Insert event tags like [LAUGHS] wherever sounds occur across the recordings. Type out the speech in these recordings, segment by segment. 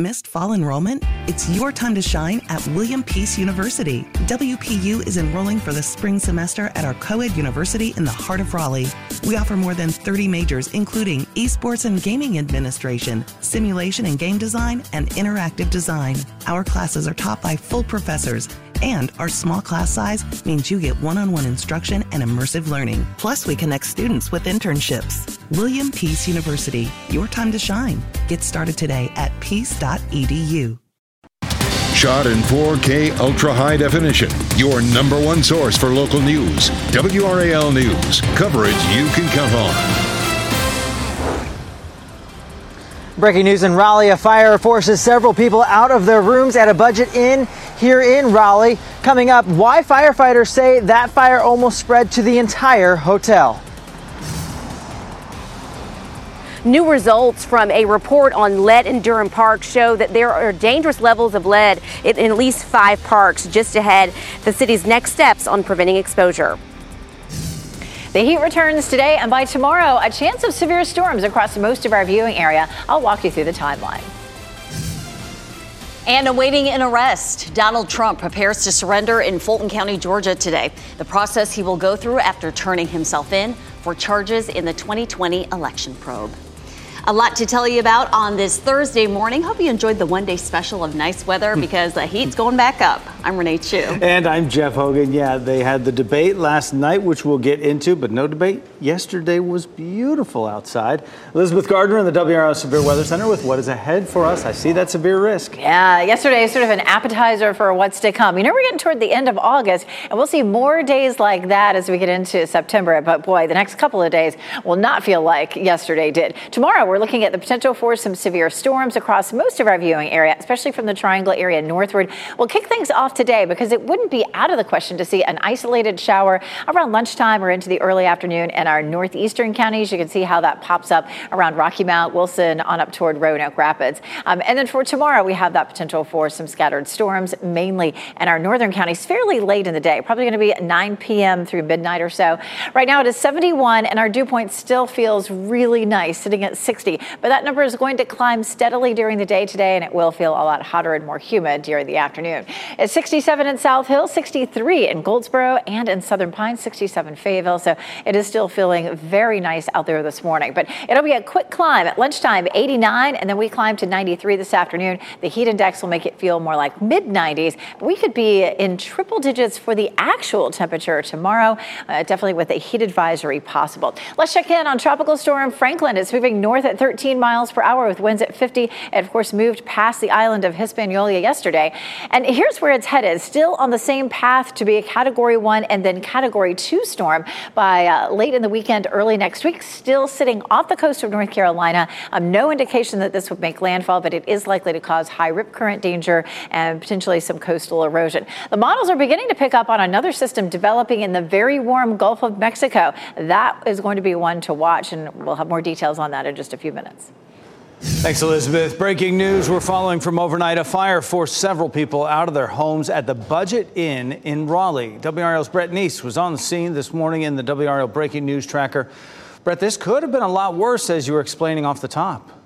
Missed fall enrollment? It's your time to shine at William Peace University. WPU is enrolling for the spring semester at our co ed university in the heart of Raleigh. We offer more than 30 majors, including esports and gaming administration, simulation and game design, and interactive design. Our classes are taught by full professors and our small class size means you get one on one instruction and immersive learning. Plus, we connect students with internships. William Peace University, your time to shine. Get started today at peace.edu. Shot in 4K ultra high definition. Your number one source for local news. WRAL News. Coverage you can count on. Breaking news in Raleigh, a fire forces several people out of their rooms at a budget inn here in Raleigh. Coming up, why firefighters say that fire almost spread to the entire hotel. New results from a report on lead in Durham Park show that there are dangerous levels of lead in at least five parks just ahead the city's next steps on preventing exposure. The heat returns today, and by tomorrow, a chance of severe storms across most of our viewing area. I'll walk you through the timeline. And awaiting an arrest, Donald Trump prepares to surrender in Fulton County, Georgia today. The process he will go through after turning himself in for charges in the 2020 election probe. A lot to tell you about on this Thursday morning. Hope you enjoyed the one day special of nice weather hmm. because the heat's going back up. I'm Renee Chou. And I'm Jeff Hogan. Yeah, they had the debate last night, which we'll get into, but no debate. Yesterday was beautiful outside. Elizabeth Gardner in the WRAL Severe Weather Center with what is ahead for us. I see that severe risk. Yeah, yesterday is sort of an appetizer for what's to come. You know, we're getting toward the end of August, and we'll see more days like that as we get into September. But boy, the next couple of days will not feel like yesterday did. Tomorrow, we're looking at the potential for some severe storms across most of our viewing area, especially from the Triangle area northward. We'll kick things off today because it wouldn't be out of the question to see an isolated shower around lunchtime or into the early afternoon in our northeastern counties. You can see how that pops up around Rocky Mount, Wilson, on up toward Roanoke Rapids. Um, and then for tomorrow, we have that potential for some scattered storms, mainly in our northern counties, fairly late in the day, probably going to be 9 p.m. through midnight or so. Right now, it is 71, and our dew point still feels really nice, sitting at 60. But that number is going to climb steadily during the day today, and it will feel a lot hotter and more humid during the afternoon. It's 67 in South Hill, 63 in Goldsboro, and in Southern Pines, 67 Fayetteville. So it is still feeling very nice out there this morning. But it'll be a quick climb at lunchtime, 89, and then we climb to 93 this afternoon. The heat index will make it feel more like mid 90s. We could be in triple digits for the actual temperature tomorrow, uh, definitely with a heat advisory possible. Let's check in on Tropical Storm Franklin. It's moving north at 13 miles per hour with winds at 50. It, of course, moved past the island of Hispaniola yesterday. And here's where it's headed still on the same path to be a category one and then category two storm by uh, late in the weekend, early next week. Still sitting off the coast of North Carolina. Um, no indication that this would make landfall, but it is likely to cause high rip current danger and potentially some coastal erosion. The models are beginning to pick up on another system developing in the very warm Gulf of Mexico. That is going to be one to watch, and we'll have more details on that in just a minutes. Thanks, Elizabeth. Breaking news we're following from overnight. A fire forced several people out of their homes at the Budget Inn in Raleigh. WRAL's Brett Neese was on the scene this morning in the WRAL Breaking News Tracker. Brett, this could have been a lot worse as you were explaining off the top.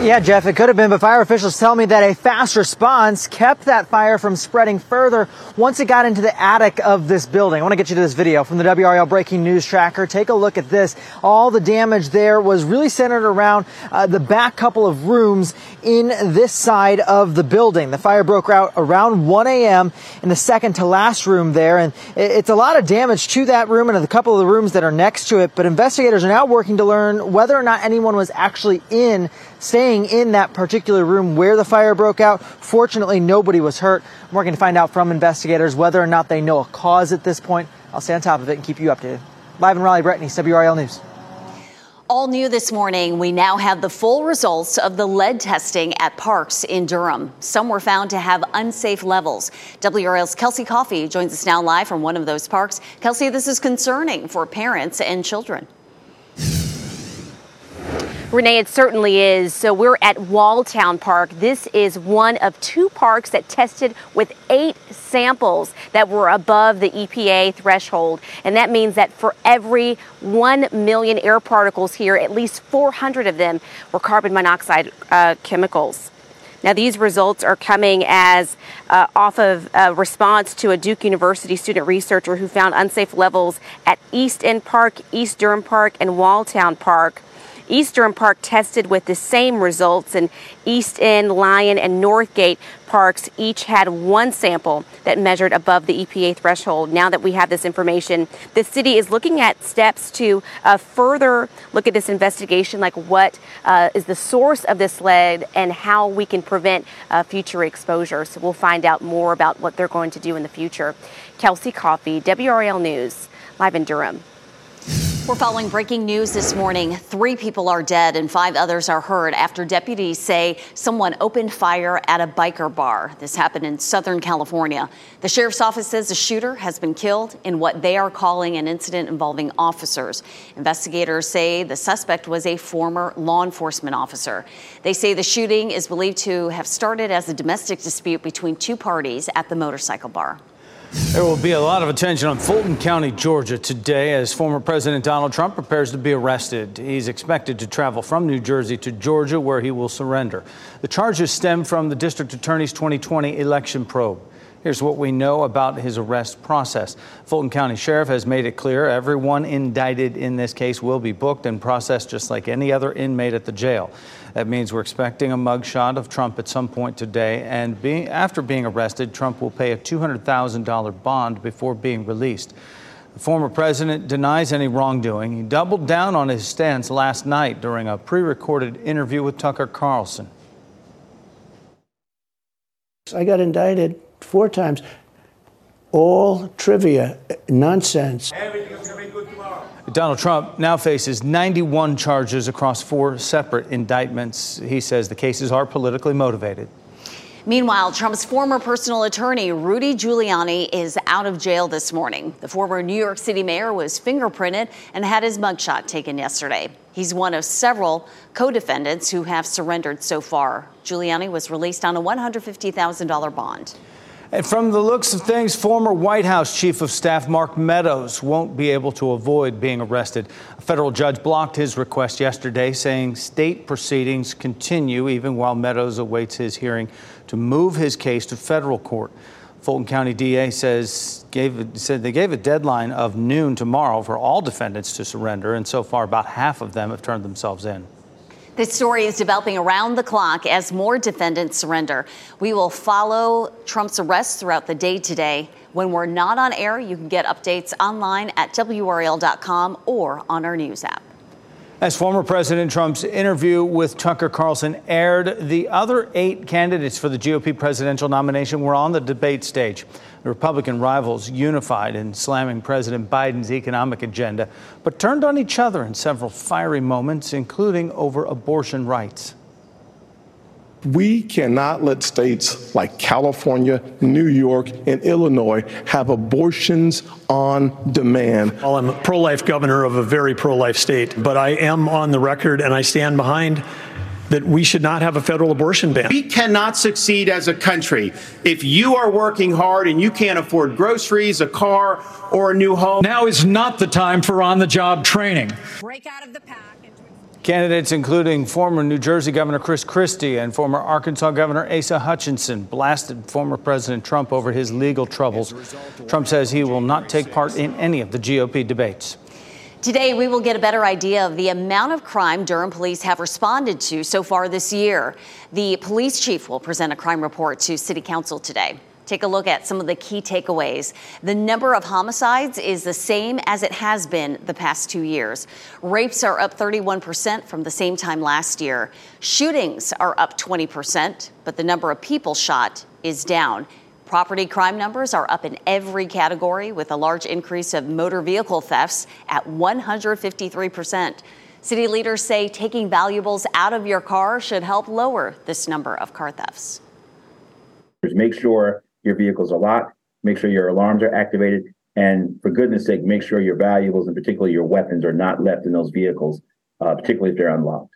Yeah, Jeff, it could have been, but fire officials tell me that a fast response kept that fire from spreading further once it got into the attic of this building. I want to get you to this video from the WRAL Breaking News Tracker. Take a look at this. All the damage there was really centered around uh, the back couple of rooms in this side of the building. The fire broke out around 1 a.m. in the second to last room there, and it's a lot of damage to that room and a couple of the rooms that are next to it. But investigators are now working to learn whether or not anyone was actually in staying in that particular room where the fire broke out. Fortunately, nobody was hurt. We're working to find out from investigators whether or not they know a cause at this point. I'll stay on top of it and keep you updated. Live in Raleigh, Brett Neese, WRAL News. All new this morning, we now have the full results of the lead testing at parks in Durham. Some were found to have unsafe levels. WRAL's Kelsey Coffey joins us now live from one of those parks. Kelsey, this is concerning for parents and children. Renee, it certainly is. So we're at Walltown Park. This is one of two parks that tested with eight samples that were above the EPA threshold. And that means that for every 1 million air particles here, at least 400 of them were carbon monoxide uh, chemicals. Now, these results are coming as uh, off of a response to a Duke University student researcher who found unsafe levels at East End Park, East Durham Park, and Walltown Park. East Durham Park tested with the same results, and East End, Lyon, and Northgate parks each had one sample that measured above the EPA threshold. Now that we have this information, the city is looking at steps to uh, further look at this investigation, like what uh, is the source of this lead and how we can prevent uh, future exposure. So we'll find out more about what they're going to do in the future. Kelsey Coffey, WRAL News, live in Durham. We're following breaking news this morning. Three people are dead and five others are hurt after deputies say someone opened fire at a biker bar. This happened in Southern California. The sheriff's office says the shooter has been killed in what they are calling an incident involving officers. Investigators say the suspect was a former law enforcement officer. They say the shooting is believed to have started as a domestic dispute between two parties at the motorcycle bar. There will be a lot of attention on Fulton County, Georgia today as former President Donald Trump prepares to be arrested. He's expected to travel from New Jersey to Georgia where he will surrender. The charges stem from the district attorney's 2020 election probe. Here's what we know about his arrest process. Fulton County Sheriff has made it clear everyone indicted in this case will be booked and processed just like any other inmate at the jail. That means we're expecting a mugshot of Trump at some point today, and being, after being arrested, Trump will pay a $200,000 bond before being released. The former president denies any wrongdoing. He doubled down on his stance last night during a pre recorded interview with Tucker Carlson. I got indicted four times. All trivia, nonsense. Donald Trump now faces 91 charges across four separate indictments. He says the cases are politically motivated. Meanwhile, Trump's former personal attorney, Rudy Giuliani, is out of jail this morning. The former New York City mayor was fingerprinted and had his mugshot taken yesterday. He's one of several co defendants who have surrendered so far. Giuliani was released on a $150,000 bond. And from the looks of things, former White House Chief of Staff Mark Meadows won't be able to avoid being arrested. A federal judge blocked his request yesterday, saying state proceedings continue even while Meadows awaits his hearing to move his case to federal court. Fulton County DA says gave, said they gave a deadline of noon tomorrow for all defendants to surrender, and so far about half of them have turned themselves in. This story is developing around the clock as more defendants surrender. We will follow Trump's arrest throughout the day today. When we're not on air, you can get updates online at WRAL.com or on our news app. As former President Trump's interview with Tucker Carlson aired, the other eight candidates for the GOP presidential nomination were on the debate stage. The Republican rivals unified in slamming President Biden's economic agenda, but turned on each other in several fiery moments, including over abortion rights. We cannot let states like California, New York, and Illinois have abortions on demand. Well, I'm a pro life governor of a very pro life state, but I am on the record and I stand behind that we should not have a federal abortion ban. We cannot succeed as a country if you are working hard and you can't afford groceries, a car, or a new home. Now is not the time for on the job training. Break out of the pack. Candidates including former New Jersey Governor Chris Christie and former Arkansas Governor Asa Hutchinson blasted former President Trump over his legal troubles. Trump says he will not take part in any of the GOP debates. Today, we will get a better idea of the amount of crime Durham police have responded to so far this year. The police chief will present a crime report to City Council today. Take a look at some of the key takeaways. The number of homicides is the same as it has been the past two years. Rapes are up 31% from the same time last year. Shootings are up 20%, but the number of people shot is down. Property crime numbers are up in every category, with a large increase of motor vehicle thefts at 153%. City leaders say taking valuables out of your car should help lower this number of car thefts. Make sure your vehicles are locked, make sure your alarms are activated, and for goodness sake, make sure your valuables and particularly your weapons are not left in those vehicles, uh, particularly if they're unlocked.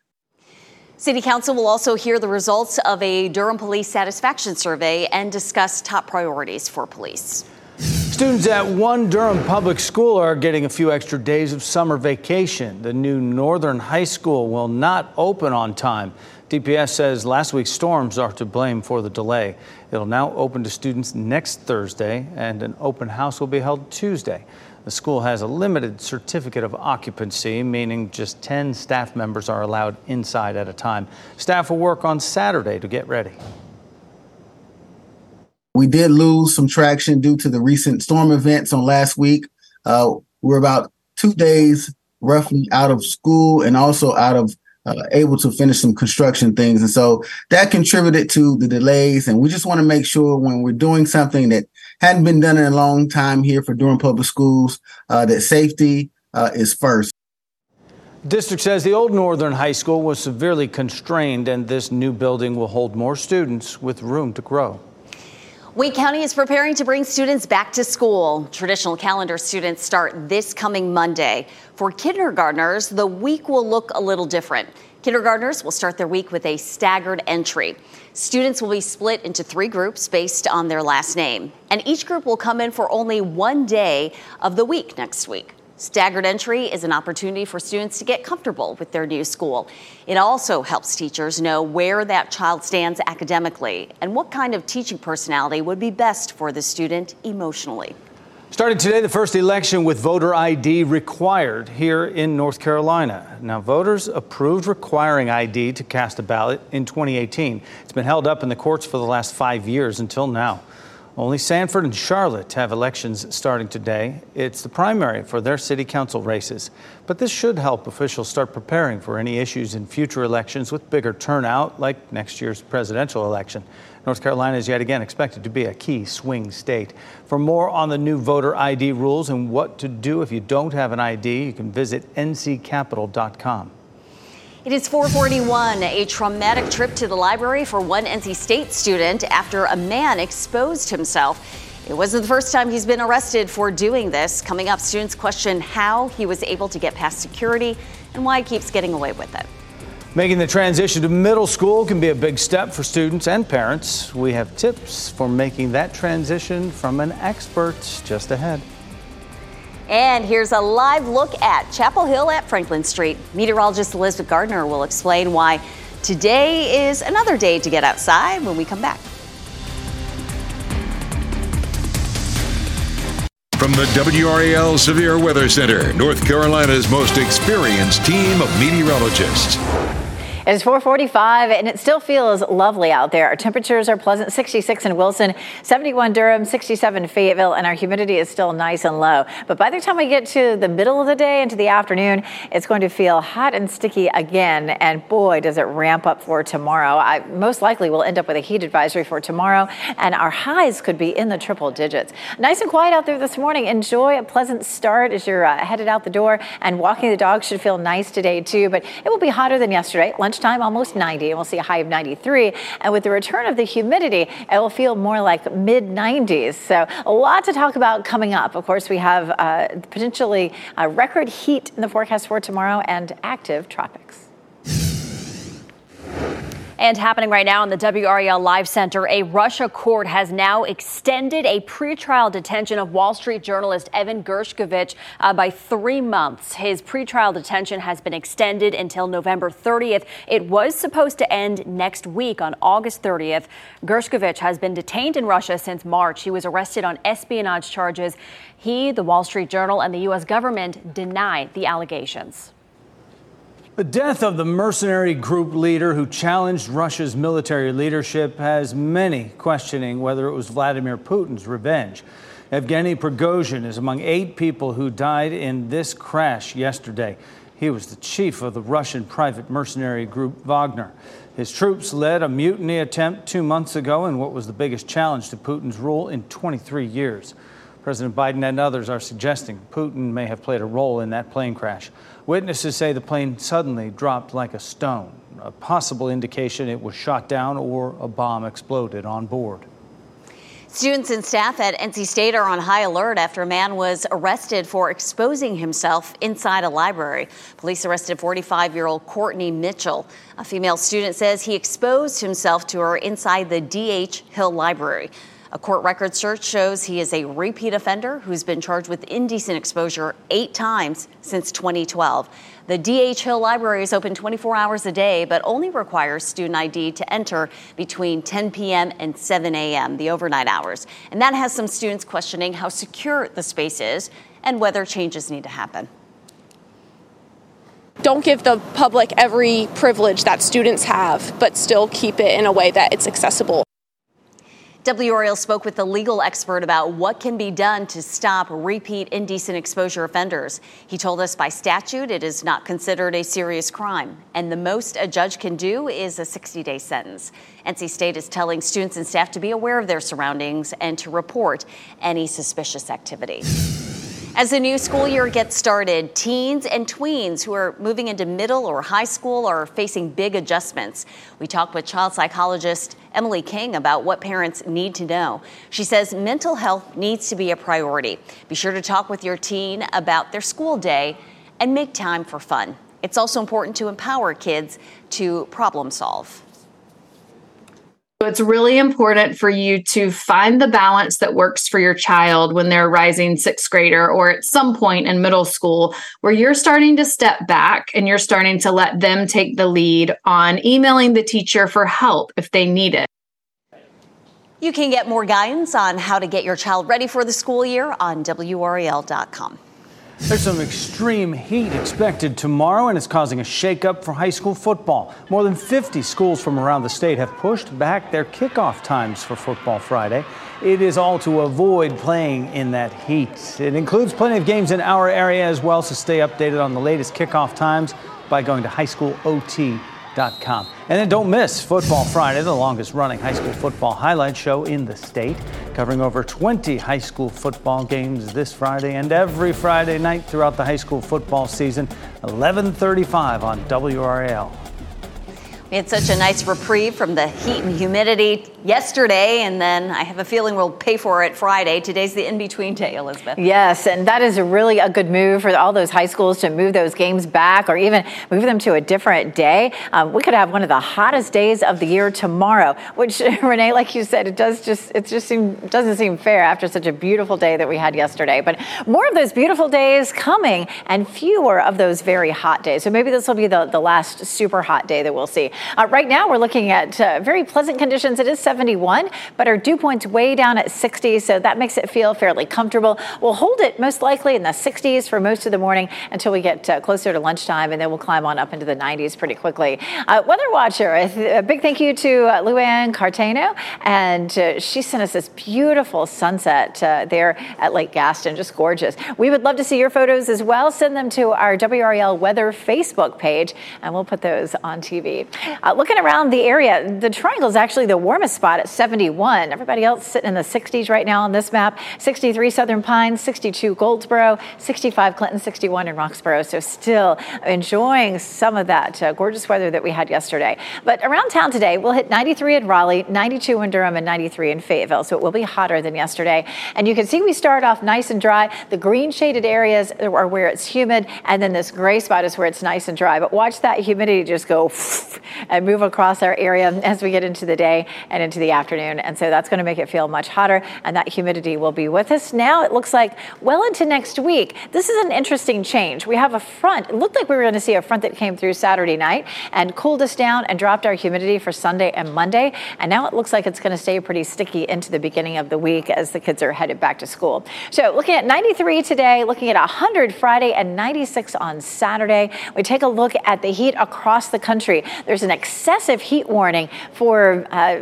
City Council will also hear the results of a Durham Police Satisfaction Survey and discuss top priorities for police. Students at one Durham public school are getting a few extra days of summer vacation. The new Northern High School will not open on time. DPS says last week's storms are to blame for the delay. It'll now open to students next Thursday, and an open house will be held Tuesday. The school has a limited certificate of occupancy, meaning just 10 staff members are allowed inside at a time. Staff will work on Saturday to get ready. We did lose some traction due to the recent storm events on last week. Uh, we're about two days roughly out of school and also out of uh, able to finish some construction things. And so that contributed to the delays. And we just want to make sure when we're doing something that hadn't been done in a long time here for Durham Public Schools, uh, that safety uh, is first. District says the old Northern High School was severely constrained, and this new building will hold more students with room to grow. Wake County is preparing to bring students back to school. Traditional calendar students start this coming Monday. For kindergartners, the week will look a little different. Kindergartners will start their week with a staggered entry. Students will be split into three groups based on their last name, and each group will come in for only one day of the week next week. Staggered entry is an opportunity for students to get comfortable with their new school. It also helps teachers know where that child stands academically and what kind of teaching personality would be best for the student emotionally. Starting today, the first election with voter ID required here in North Carolina. Now, voters approved requiring ID to cast a ballot in 2018. It's been held up in the courts for the last five years until now. Only Sanford and Charlotte have elections starting today. It's the primary for their city council races. But this should help officials start preparing for any issues in future elections with bigger turnout, like next year's presidential election. North Carolina is yet again expected to be a key swing state. For more on the new voter ID rules and what to do if you don't have an ID, you can visit nccapital.com. It is 441, a traumatic trip to the library for one NC State student after a man exposed himself. It wasn't the first time he's been arrested for doing this. Coming up, students question how he was able to get past security and why he keeps getting away with it. Making the transition to middle school can be a big step for students and parents. We have tips for making that transition from an expert just ahead. And here's a live look at Chapel Hill at Franklin Street. Meteorologist Elizabeth Gardner will explain why today is another day to get outside when we come back. From the WRAL Severe Weather Center, North Carolina's most experienced team of meteorologists. It's 445 and it still feels lovely out there. Our temperatures are pleasant 66 in Wilson, 71 Durham, 67 Fayetteville, and our humidity is still nice and low. But by the time we get to the middle of the day into the afternoon, it's going to feel hot and sticky again. And boy, does it ramp up for tomorrow. I most likely will end up with a heat advisory for tomorrow, and our highs could be in the triple digits. Nice and quiet out there this morning. Enjoy a pleasant start as you're uh, headed out the door, and walking the dog should feel nice today too. But it will be hotter than yesterday. Lunch lunchtime, almost 90, and we'll see a high of 93. And with the return of the humidity, it will feel more like mid 90s. So a lot to talk about coming up. Of course, we have uh, potentially record heat in the forecast for tomorrow and active tropics. And happening right now in the WRAL Live Center, a Russia court has now extended a pretrial detention of Wall Street journalist Evan Gershkovich uh, by three months. His pretrial detention has been extended until November 30th. It was supposed to end next week on August 30th. Gershkovich has been detained in Russia since March. He was arrested on espionage charges. He, the Wall Street Journal, and the U.S. government denied the allegations. The death of the mercenary group leader who challenged Russia's military leadership has many questioning whether it was Vladimir Putin's revenge. Evgeny Prigozhin is among eight people who died in this crash yesterday. He was the chief of the Russian private mercenary group Wagner. His troops led a mutiny attempt two months ago in what was the biggest challenge to Putin's rule in 23 years. President Biden and others are suggesting Putin may have played a role in that plane crash. Witnesses say the plane suddenly dropped like a stone, a possible indication it was shot down or a bomb exploded on board. Students and staff at NC State are on high alert after a man was arrested for exposing himself inside a library. Police arrested 45 year old Courtney Mitchell. A female student says he exposed himself to her inside the D.H. Hill Library. A court record search shows he is a repeat offender who's been charged with indecent exposure eight times since 2012. The D.H. Hill Library is open 24 hours a day, but only requires student ID to enter between 10 p.m. and 7 a.m., the overnight hours. And that has some students questioning how secure the space is and whether changes need to happen don't give the public every privilege that students have, but still keep it in a way that it's accessible. WRAL spoke with the legal expert about what can be done to stop repeat indecent exposure offenders. He told us by statute it is not considered a serious crime, and the most a judge can do is a 60 day sentence. NC State is telling students and staff to be aware of their surroundings and to report any suspicious activity. As the new school year gets started, teens and tweens who are moving into middle or high school are facing big adjustments. We talked with child psychologist Emily King about what parents need to know. She says mental health needs to be a priority. Be sure to talk with your teen about their school day and make time for fun. It's also important to empower kids to problem solve. So it's really important for you to find the balance that works for your child when they're rising sixth grader or at some point in middle school where you're starting to step back and you're starting to let them take the lead on emailing the teacher for help if they need it. You can get more guidance on how to get your child ready for the school year on WRAL.com. There's some extreme heat expected tomorrow, and it's causing a shakeup for high school football. More than 50 schools from around the state have pushed back their kickoff times for Football Friday. It is all to avoid playing in that heat. It includes plenty of games in our area as well, so stay updated on the latest kickoff times by going to highschoolot.com. And then don't miss Football Friday, the longest running high school football highlight show in the state, covering over 20 high school football games this Friday and every Friday night throughout the high school football season, 11:35 on WRAL. We had such a nice reprieve from the heat and humidity yesterday, and then I have a feeling we'll pay for it Friday. Today's the in between day, Elizabeth. Yes, and that is really a good move for all those high schools to move those games back or even move them to a different day. Um, we could have one of the hottest days of the year tomorrow, which [LAUGHS] Renee, like you said, it does just it just seem doesn't seem fair after such a beautiful day that we had yesterday. But more of those beautiful days coming, and fewer of those very hot days. So maybe this will be the, the last super hot day that we'll see. Uh, right now, we're looking at uh, very pleasant conditions. It is 71, but our dew point's way down at 60, so that makes it feel fairly comfortable. We'll hold it most likely in the 60s for most of the morning until we get uh, closer to lunchtime, and then we'll climb on up into the 90s pretty quickly. Uh, Weather Watcher, a, a, big thank you to uh, Luann Cartano, and uh, she sent us this beautiful sunset uh, there at Lake Gaston, just gorgeous. We would love to see your photos as well. Send them to our WRAL Weather Facebook page, and we'll put those on TV. Uh, looking around the area, the triangle is actually the warmest spot at 71. Everybody else sitting in the 60s right now on this map. 63 Southern Pines, 62 Goldsboro, 65 Clinton, 61 in Roxboro. So still enjoying some of that uh, gorgeous weather that we had yesterday. But around town today, we'll hit 93 in Raleigh, 92 in Durham, and 93 in Fayetteville. So it will be hotter than yesterday. And you can see we start off nice and dry. The green shaded areas are where it's humid, and then this gray spot is where it's nice and dry. But watch that humidity just go [LAUGHS] and move across our area as we get into the day and into the afternoon. And so that's going to make it feel much hotter, and that humidity will be with us. Now it looks like well into next week. This is an interesting change. We have a front. It looked like we were going to see a front that came through Saturday night and cooled us down and dropped our humidity for Sunday and Monday. And now it looks like it's going to stay pretty sticky into the beginning of the week as the kids are headed back to school. So looking at 93 today, looking at 100 Friday and 96 on Saturday. We take a look at the heat across the country. There's an excessive heat warning for uh,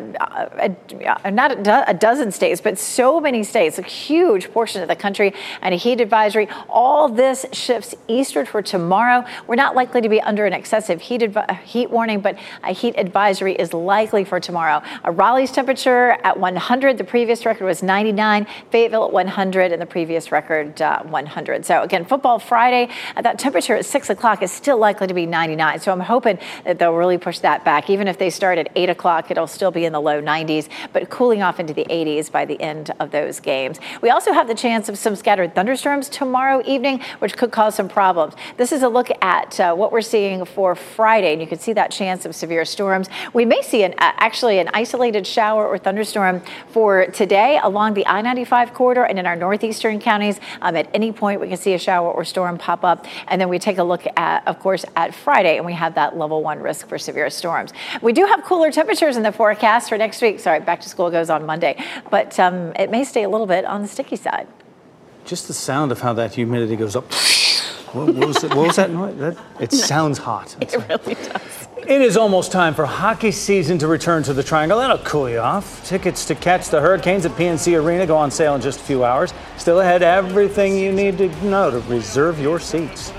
a, not a, do- a, dozen states, but so many states, a huge portion of the country, and a heat advisory. All this shifts eastward for tomorrow. We're not likely to be under an excessive heat, heat warning, but a heat advisory is likely for tomorrow. A Raleigh's temperature at 100. The previous record was 99. Fayetteville at 100, and the previous record uh, 100. So again, football Friday. Uh, that temperature at six o'clock is still likely to be 99. So I'm hoping that they'll really push push that back. Even if they start at 8 o'clock, it'll still be in the low 90s, but cooling off into the 80s by the end of those games. We also have the chance of some scattered thunderstorms tomorrow evening, which could cause some problems. This is a look at uh, what we're seeing for Friday, and you can see that chance of severe storms. We may see an, uh, actually an isolated shower or thunderstorm for today along the I 95 corridor and in our northeastern counties. Um, at any point, we can see a shower or storm pop up. And then we take a look at, of course, at Friday, and we have that level one risk for severe storms. We do have cooler temperatures in the forecast for next week. Sorry, back to school goes on Monday, but um, it may stay a little bit on the sticky side. Just the sound of how that humidity goes up. What, what, was, it, what was, that noise? That, it sounds hot. It really does. It is almost time for hockey season to return to the Triangle. That'll cool you off. Tickets to catch the Hurricanes at PNC Arena go on sale in just a few hours. Still ahead, everything you need to know to reserve your seats.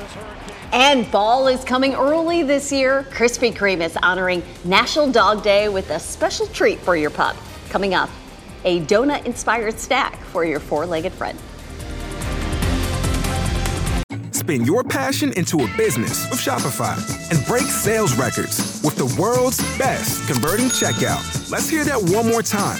And fall is coming early this year. Krispy Kreme is honoring National Dog Day with a special treat for your pup. Coming up, a donut inspired snack for your four legged friend. Spin your passion into a business with Shopify and break sales records with the world's best converting checkout. Let's hear that one more time.